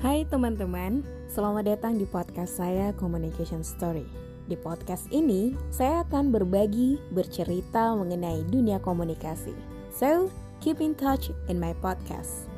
Hai teman-teman, selamat datang di podcast saya Communication Story. Di podcast ini, saya akan berbagi, bercerita mengenai dunia komunikasi. So, keep in touch in my podcast.